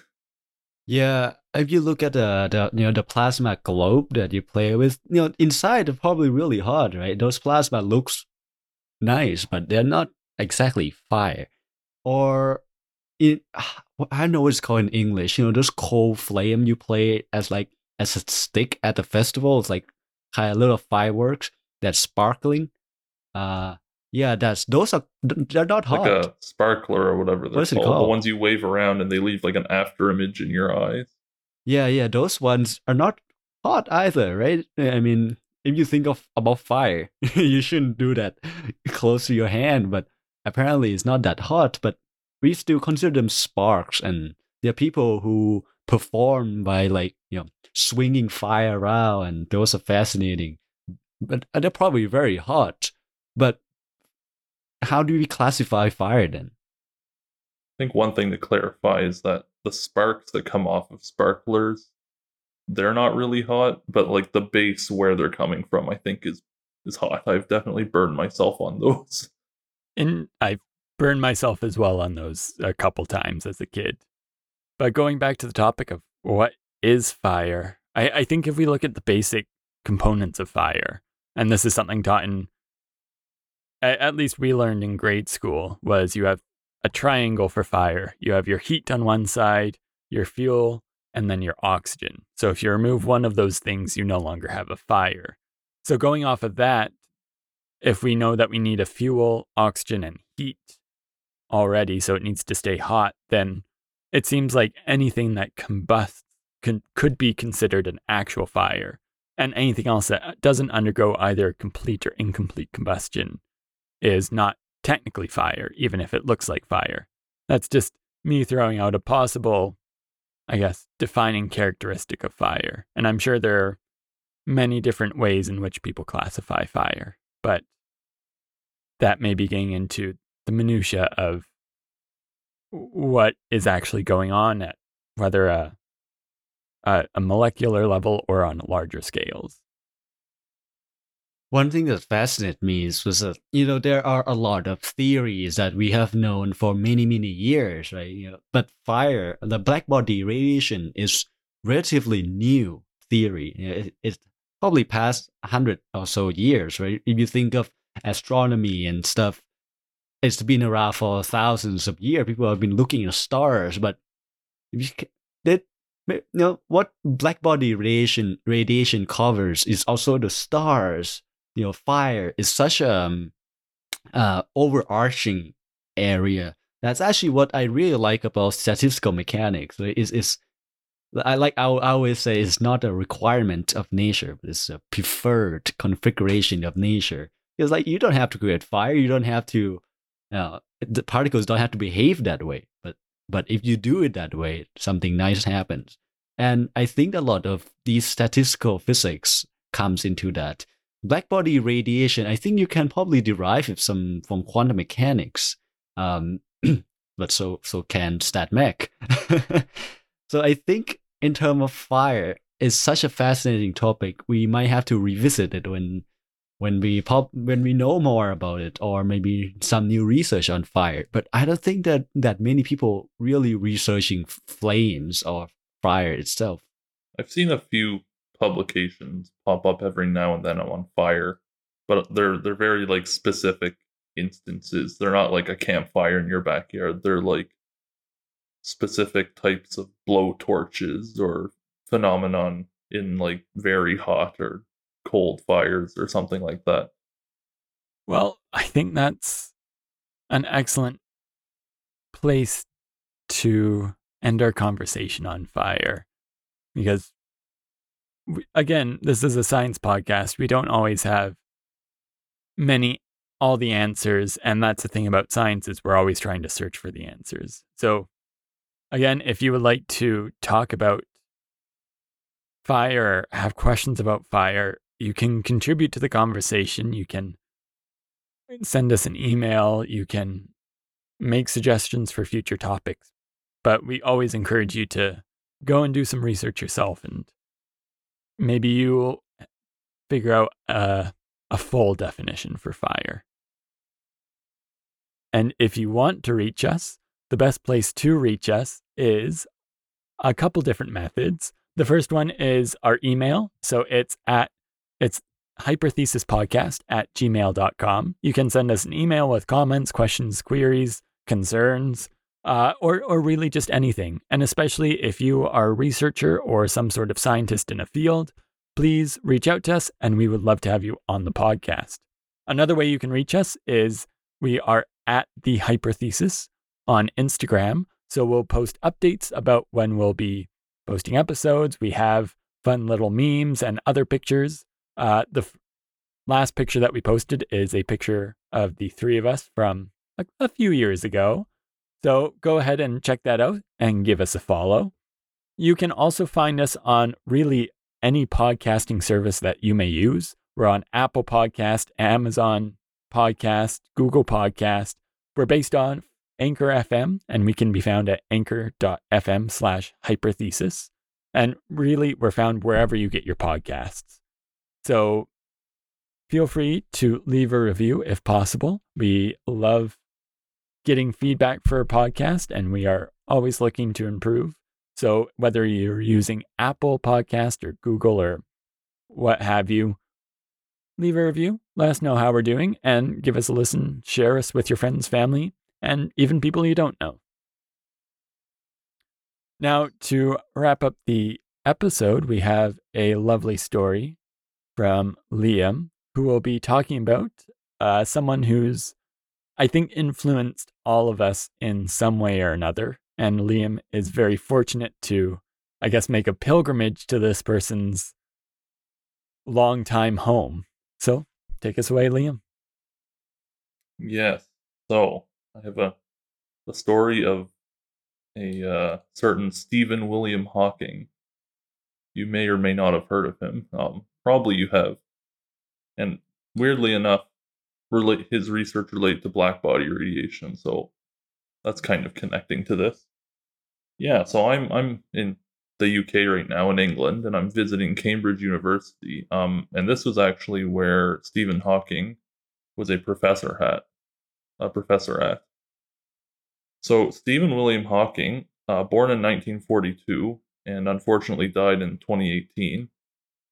Yeah, if you look at the, the you know the plasma globe that you play with, you know inside it's probably really hot, right? Those plasma looks nice, but they're not exactly fire. Or in I know it's called in English. You know, those cold flame you play as like as a stick at the festival. It's like kind of little fireworks that's sparkling. Uh, yeah, that's those are they're not hot. Like a sparkler or whatever they're called. called. The ones you wave around and they leave like an after image in your eyes. Yeah, yeah, those ones are not hot either, right? I mean, if you think of about fire, you shouldn't do that close to your hand, but apparently it's not that hot, but we still consider them sparks and there are people who perform by like, you know, swinging fire around and those are fascinating. But they're probably very hot. But how do we classify fire then? I think one thing to clarify is that the sparks that come off of sparklers they're not really hot, but like the base where they're coming from, I think is is hot. I've definitely burned myself on those. And I've burned myself as well on those a couple times as a kid. But going back to the topic of what is fire, I, I think if we look at the basic components of fire, and this is something taught in at, least we learned in grade school, was you have a triangle for fire. You have your heat on one side, your fuel, and then your oxygen. So if you remove one of those things, you no longer have a fire. So going off of that, if we know that we need a fuel, oxygen, and heat already, so it needs to stay hot, then it seems like anything that combusts can, could be considered an actual fire. And anything else that doesn't undergo either complete or incomplete combustion is not technically fire, even if it looks like fire. That's just me throwing out a possible I guess, defining characteristic of fire. And I'm sure there are many different ways in which people classify fire, but that may be getting into the minutia of what is actually going on at whether a, a, a molecular level or on larger scales. One thing that fascinated me is was that you know there are a lot of theories that we have known for many many years, right? You know, but fire, the black body radiation is relatively new theory. It, it's probably past hundred or so years, right? If you think of astronomy and stuff, it's been around for thousands of years. People have been looking at stars, but if you you know what black body radiation radiation covers is also the stars you know fire is such a um, uh, overarching area that's actually what i really like about statistical mechanics is is I like I, I always say it's not a requirement of nature, but it's a preferred configuration of nature. It's like you don't have to create fire, you don't have to uh, the particles don't have to behave that way. But but if you do it that way, something nice happens. And I think a lot of these statistical physics comes into that black body radiation, I think you can probably derive it some from quantum mechanics. Um, but so so can StatMech. so I think in terms of fire, it's such a fascinating topic. We might have to revisit it when when we pop when we know more about it, or maybe some new research on fire. But I don't think that that many people really researching flames or fire itself. I've seen a few publications pop up every now and then on fire, but they're they're very like specific instances. They're not like a campfire in your backyard. They're like specific types of blow torches or phenomenon in like very hot or cold fires or something like that. Well, I think that's an excellent place to end our conversation on fire because again, this is a science podcast. We don't always have many all the answers and that's the thing about science is we're always trying to search for the answers. So again, if you would like to talk about fire, have questions about fire, you can contribute to the conversation. You can send us an email. You can make suggestions for future topics. But we always encourage you to go and do some research yourself and maybe you'll figure out a, a full definition for fire. And if you want to reach us, the best place to reach us is a couple different methods. The first one is our email. So it's at it's hyperthesispodcast at gmail.com. You can send us an email with comments, questions, queries, concerns, uh, or, or really just anything. And especially if you are a researcher or some sort of scientist in a field, please reach out to us and we would love to have you on the podcast. Another way you can reach us is we are at the Hyperthesis on Instagram. So we'll post updates about when we'll be posting episodes. We have fun little memes and other pictures. Uh, the f- last picture that we posted is a picture of the three of us from a, a few years ago. So go ahead and check that out and give us a follow. You can also find us on really any podcasting service that you may use. We're on Apple Podcast, Amazon Podcast, Google Podcast. We're based on Anchor FM, and we can be found at anchor.fm slash hyperthesis. And really, we're found wherever you get your podcasts. So feel free to leave a review if possible. We love getting feedback for a podcast, and we are always looking to improve. So whether you're using Apple Podcast or Google or what have you, leave a review, let us know how we're doing, and give us a listen. Share us with your friends, family, and even people you don't know. Now, to wrap up the episode, we have a lovely story from Liam, who will be talking about uh, someone who's, I think, influenced all of us in some way or another. And Liam is very fortunate to, I guess, make a pilgrimage to this person's longtime home. So take us away, Liam. Yes. So I have a the story of a uh, certain Stephen William Hawking. You may or may not have heard of him. Um, probably you have. And weirdly enough, relate his research relate to black body radiation. So that's kind of connecting to this. Yeah, so I'm I'm in the UK right now in England, and I'm visiting Cambridge University. Um, and this was actually where Stephen Hawking was a professor at, a professor at. So Stephen William Hawking, uh, born in 1942 and unfortunately died in 2018,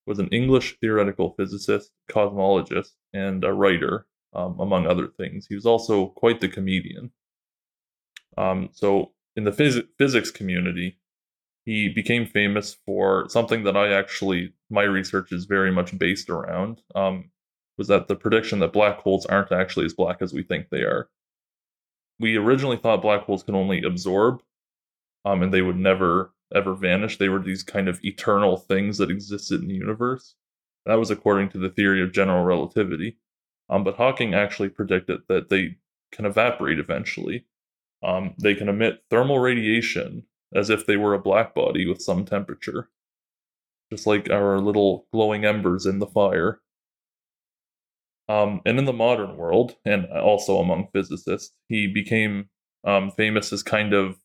was an English theoretical physicist, cosmologist, and a writer, um, among other things. He was also quite the comedian. Um, so in the phys- physics community, he became famous for something that I actually my research is very much based around. Um, was that the prediction that black holes aren't actually as black as we think they are. We originally thought black holes could only absorb, um, and they would never ever vanish. They were these kind of eternal things that existed in the universe. That was according to the theory of general relativity. Um, but Hawking actually predicted that they can evaporate eventually. Um, they can emit thermal radiation as if they were a black body with some temperature, just like our little glowing embers in the fire. Um, and in the modern world, and also among physicists, he became um, famous as kind of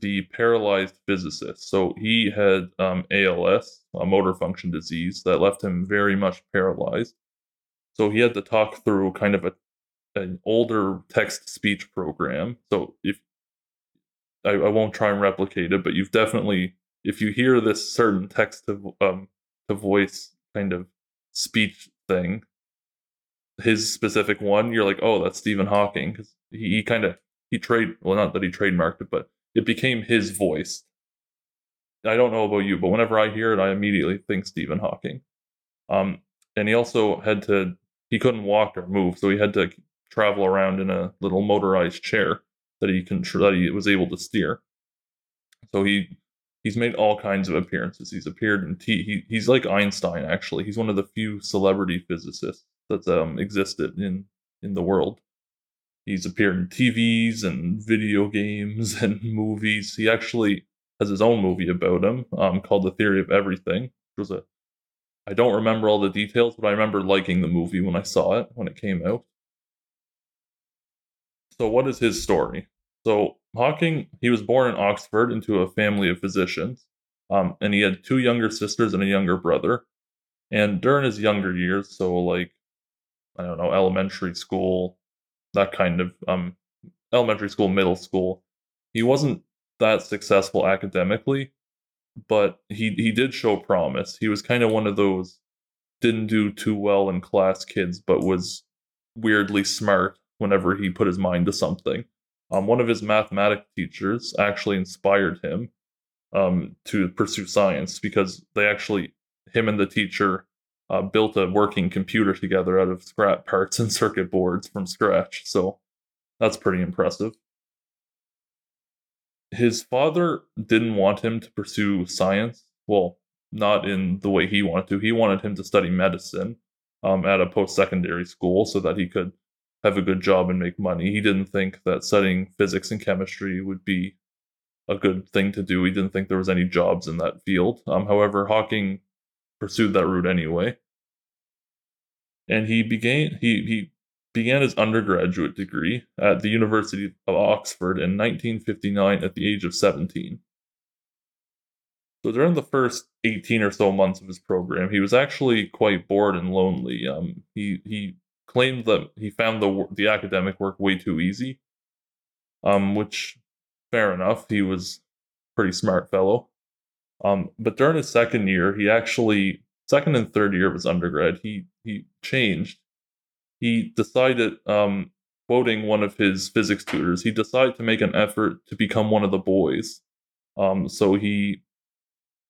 the paralyzed physicist. So he had um, ALS, a motor function disease, that left him very much paralyzed. So he had to talk through kind of a an older text speech program. So if I, I won't try and replicate it, but you've definitely if you hear this certain text to um to voice kind of speech thing, his specific one, you're like, oh, that's Stephen Hawking because he, he kind of he trade well, not that he trademarked it, but it became his voice. I don't know about you, but whenever I hear it, I immediately think Stephen Hawking. Um, and he also had to he couldn't walk or move, so he had to travel around in a little motorized chair that he that he was able to steer. So he he's made all kinds of appearances. He's appeared in T. He, he's like Einstein actually. He's one of the few celebrity physicists that's um existed in in the world. He's appeared in TVs and video games and movies. He actually has his own movie about him um, called The Theory of Everything, which was a I don't remember all the details, but I remember liking the movie when I saw it when it came out. So, what is his story? So, Hawking, he was born in Oxford into a family of physicians, um, and he had two younger sisters and a younger brother. And during his younger years, so like, I don't know, elementary school, that kind of um, elementary school, middle school, he wasn't that successful academically, but he he did show promise. He was kind of one of those didn't do too well in class kids, but was weirdly smart whenever he put his mind to something. Um, one of his mathematics teachers actually inspired him um, to pursue science because they actually him and the teacher uh, built a working computer together out of scrap parts and circuit boards from scratch. So that's pretty impressive his father didn't want him to pursue science. Well, not in the way he wanted to. He wanted him to study medicine um, at a post secondary school so that he could have a good job and make money. He didn't think that studying physics and chemistry would be a good thing to do. He didn't think there was any jobs in that field. Um, however, Hawking pursued that route anyway. And he began he he began his undergraduate degree at the University of Oxford in 1959 at the age of 17. So during the first 18 or so months of his program, he was actually quite bored and lonely. Um, he he claimed that he found the the academic work way too easy. Um, which fair enough. He was pretty smart fellow. Um, but during his second year, he actually second and third year of his undergrad, he he changed he decided, um, quoting one of his physics tutors, he decided to make an effort to become one of the boys. Um, so he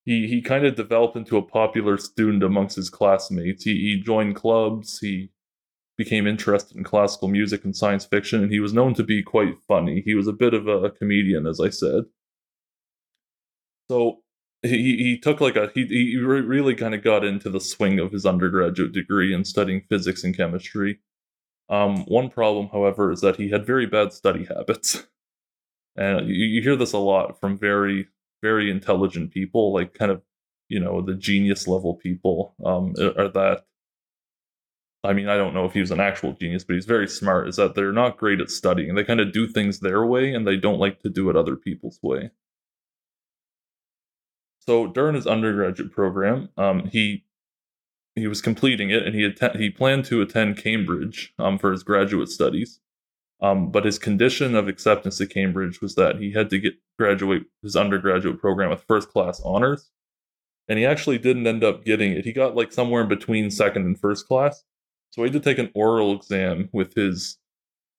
he he kind of developed into a popular student amongst his classmates. He he joined clubs. He became interested in classical music and science fiction, and he was known to be quite funny. He was a bit of a, a comedian, as I said. So he he took like a he he really kind of got into the swing of his undergraduate degree in studying physics and chemistry. Um, one problem, however, is that he had very bad study habits, and you, you hear this a lot from very very intelligent people, like kind of you know the genius level people. Um, are that I mean, I don't know if he was an actual genius, but he's very smart. Is that they're not great at studying. They kind of do things their way, and they don't like to do it other people's way. So during his undergraduate program, um, he he was completing it, and he att- he planned to attend Cambridge um, for his graduate studies. Um, but his condition of acceptance to Cambridge was that he had to get graduate his undergraduate program with first class honors, and he actually didn't end up getting it. He got like somewhere in between second and first class, so he had to take an oral exam with his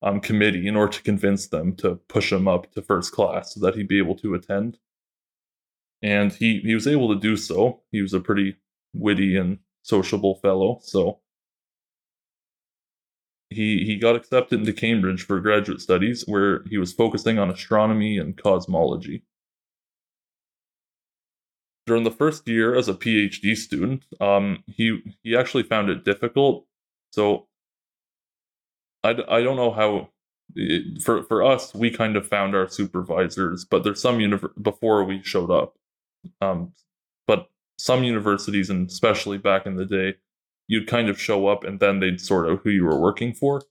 um, committee in order to convince them to push him up to first class so that he'd be able to attend and he he was able to do so. He was a pretty witty and sociable fellow, so he he got accepted into Cambridge for graduate studies, where he was focusing on astronomy and cosmology. During the first year as a PhD student, um, he he actually found it difficult. So I, I don't know how it, for for us we kind of found our supervisors, but there's some univ- before we showed up um, but some universities, and especially back in the day, you'd kind of show up and then they'd sort out who you were working for.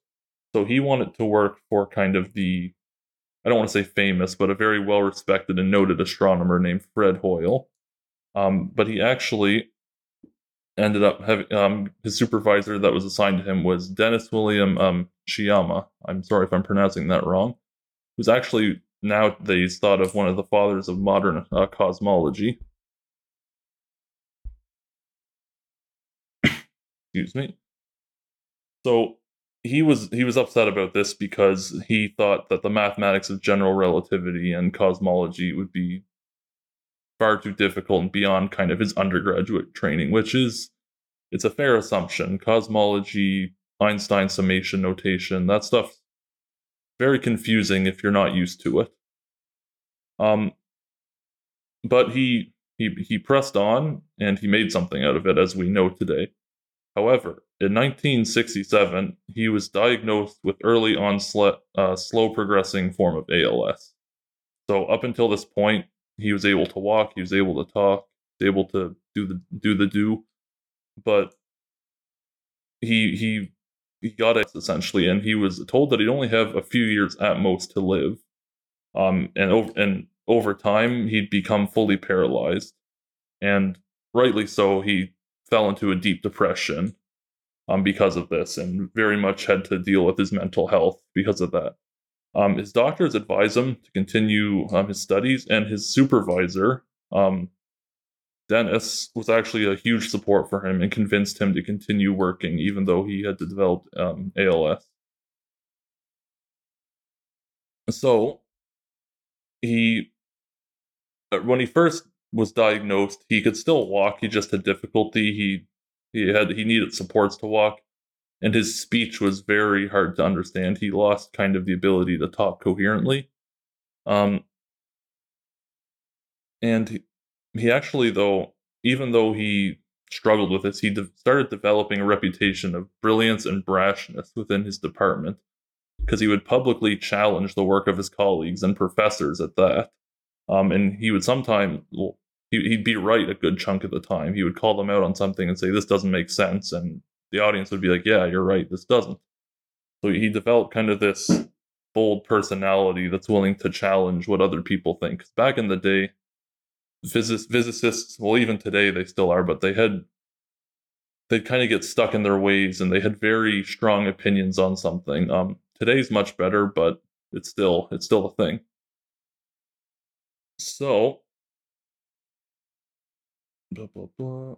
So he wanted to work for kind of the, I don't want to say famous, but a very well respected and noted astronomer named Fred Hoyle. Um, but he actually ended up having um, his supervisor that was assigned to him was Dennis William um, Sciama. I'm sorry if I'm pronouncing that wrong. Who's actually nowadays thought of one of the fathers of modern uh, cosmology. Excuse me. So he was he was upset about this because he thought that the mathematics of general relativity and cosmology would be far too difficult and beyond kind of his undergraduate training, which is it's a fair assumption. Cosmology, Einstein summation notation, that stuff very confusing if you're not used to it. Um but he he he pressed on and he made something out of it as we know today. However, in 1967, he was diagnosed with early onset, uh, slow progressing form of ALS. So up until this point, he was able to walk, he was able to talk, able to do the do the do, but he he got it essentially, and he was told that he'd only have a few years at most to live. Um, and over and over time, he'd become fully paralyzed, and rightly so. He fell into a deep depression um, because of this and very much had to deal with his mental health because of that. Um, his doctors advised him to continue um, his studies, and his supervisor, um, Dennis, was actually a huge support for him and convinced him to continue working, even though he had developed um, ALS. So, he, uh, when he first was diagnosed, he could still walk. He just had difficulty. He he had he needed supports to walk, and his speech was very hard to understand. He lost kind of the ability to talk coherently. Um, and he, actually, though, even though he struggled with this, he de- started developing a reputation of brilliance and brashness within his department because he would publicly challenge the work of his colleagues and professors at that. Um, and he would sometimes well, he, he'd be right a good chunk of the time. He would call them out on something and say, This doesn't make sense. And the audience would be like, Yeah, you're right, this doesn't. So he developed kind of this bold personality that's willing to challenge what other people think. Because back in the day, physicists, well, even today they still are, but they had they'd kind of get stuck in their ways and they had very strong opinions on something. Um, today's much better, but it's still it's still a thing. So Blah, blah, blah.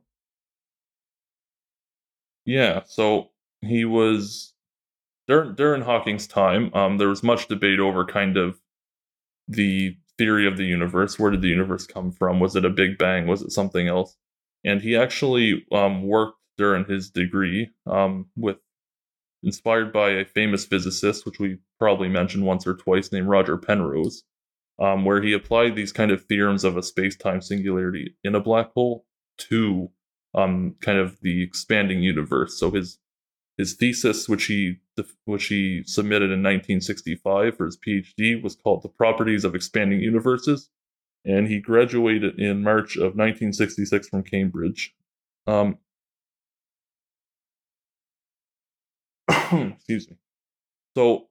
Yeah, so he was during during Hawking's time. Um, there was much debate over kind of the theory of the universe. Where did the universe come from? Was it a Big Bang? Was it something else? And he actually um, worked during his degree um, with inspired by a famous physicist, which we probably mentioned once or twice, named Roger Penrose um, where he applied these kind of theorems of a space-time singularity in a black hole to um, kind of the expanding universe. So his his thesis, which he which he submitted in 1965 for his PhD, was called "The Properties of Expanding Universes," and he graduated in March of 1966 from Cambridge. Um, excuse me. So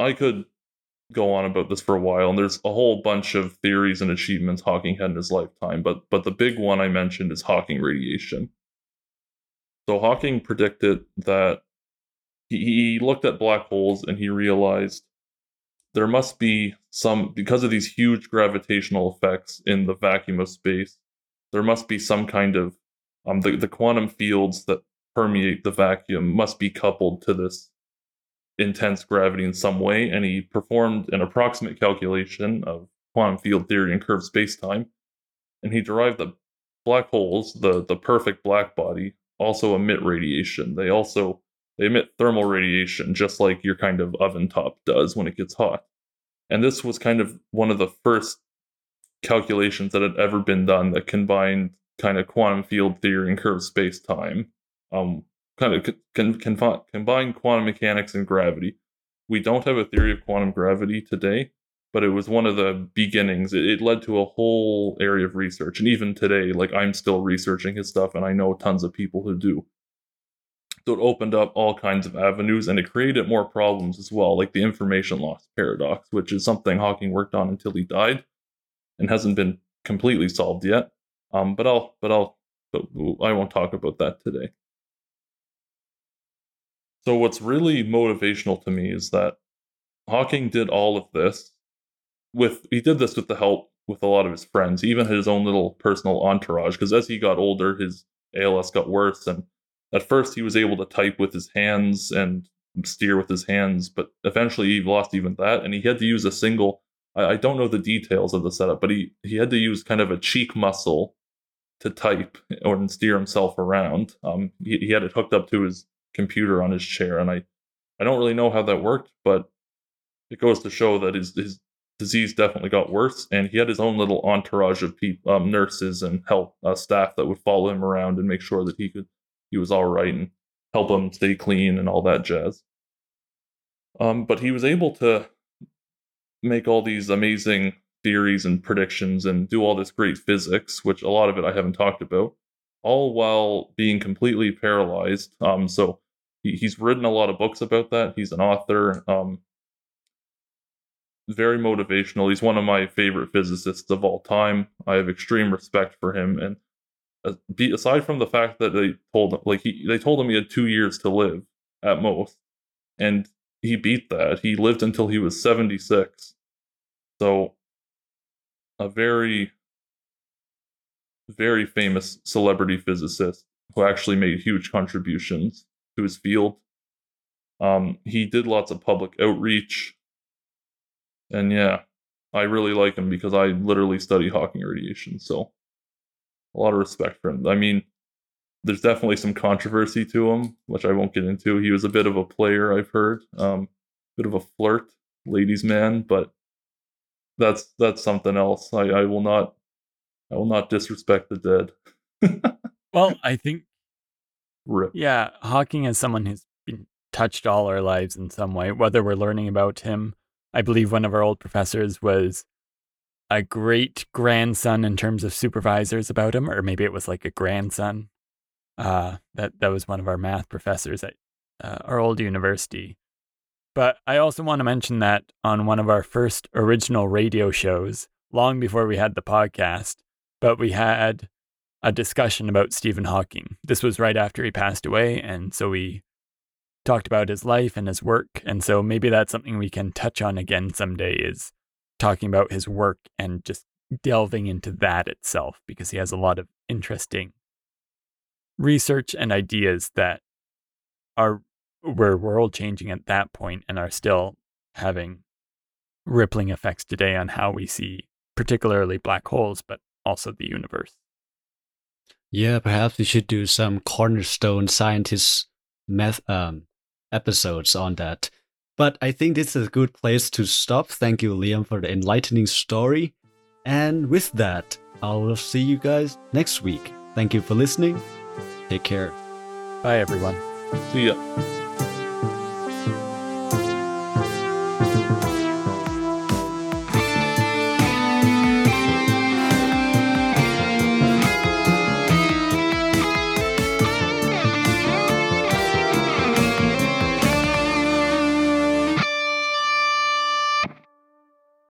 I could go on about this for a while, and there's a whole bunch of theories and achievements Hawking had in his lifetime, but but the big one I mentioned is Hawking radiation. So Hawking predicted that he, looked at black holes and he realized there must be some because of these huge gravitational effects in the vacuum of space. There must be some kind of um the, the quantum fields that permeate the vacuum must be coupled to this intense gravity in some way, and he performed an approximate calculation of quantum field theory and curved spacetime, and he derived that black holes, the the perfect black body, also emit radiation. They also they emit thermal radiation, just like your kind of oven top does when it gets hot. And this was kind of one of the first calculations that had ever been done that combined kind of quantum field theory and curved space time um, kind of can, can, can combine quantum mechanics and gravity. We don't have a theory of quantum gravity today, but it was one of the beginnings. It, it, led to a whole area of research, and even today, like I'm still researching his stuff, and I know tons of people who do. So it opened up all kinds of avenues, and it created more problems as well, like the information loss paradox, which is something Hawking worked on until he died, and hasn't been completely solved yet. Um, but I'll, but I'll, but I won't talk about that today. So what's really motivational to me is that Hawking did all of this with he did this with the help with a lot of his friends, even his own little personal entourage. Because as he got older, his ALS got worse, and at first he was able to type with his hands and steer with his hands, but eventually he lost even that, and he had to use a single. I, I don't know the details of the setup, but he he had to use kind of a cheek muscle to type or steer himself around. Um, he, he had it hooked up to his computer on his chair, and I I don't really know how that worked, but it goes to show that his his disease definitely got worse, and he had his own little entourage of people, um, nurses and help uh, staff that would follow him around and make sure that he could he was all right and help him stay clean and all that jazz. Um, but he was able to make all these amazing theories and predictions and do all this great physics, which a lot of it I haven't talked about, all while being completely paralyzed. Um, so he, he's written a lot of books about that. He's an author. Um, very motivational. He's one of my favorite physicists of all time. I have extreme respect for him, and aside from the fact that they told him, like he, they told him he had two years to live at most, and he beat that. He lived until he was seventy six. So, a very, very famous celebrity physicist who actually made huge contributions to his field. Um, he did lots of public outreach and yeah, I really like him because I literally study Hawking radiation. So a lot of respect for him. I mean, there's definitely some controversy to him, which I won't get into. He was a bit of a player, I've heard, um, bit of a flirt, ladies' man, but that's that's something else. I, I will not, I will not disrespect the dead. well, I think, Rip. yeah, Hawking is someone who's been touched all our lives in some way, whether we're learning about him I believe one of our old professors was a great grandson in terms of supervisors about him, or maybe it was like a grandson. Uh, that that was one of our math professors at uh, our old university. But I also want to mention that on one of our first original radio shows, long before we had the podcast, but we had a discussion about Stephen Hawking. This was right after he passed away, and so we talked about his life and his work. And so maybe that's something we can touch on again someday is talking about his work and just delving into that itself because he has a lot of interesting research and ideas that are were world changing at that point and are still having rippling effects today on how we see particularly black holes but also the universe. Yeah, perhaps we should do some cornerstone scientists meth um, episodes on that. But I think this is a good place to stop. Thank you, Liam, for the enlightening story. And with that, I will see you guys next week. Thank you for listening. Take care. Bye, everyone. See ya.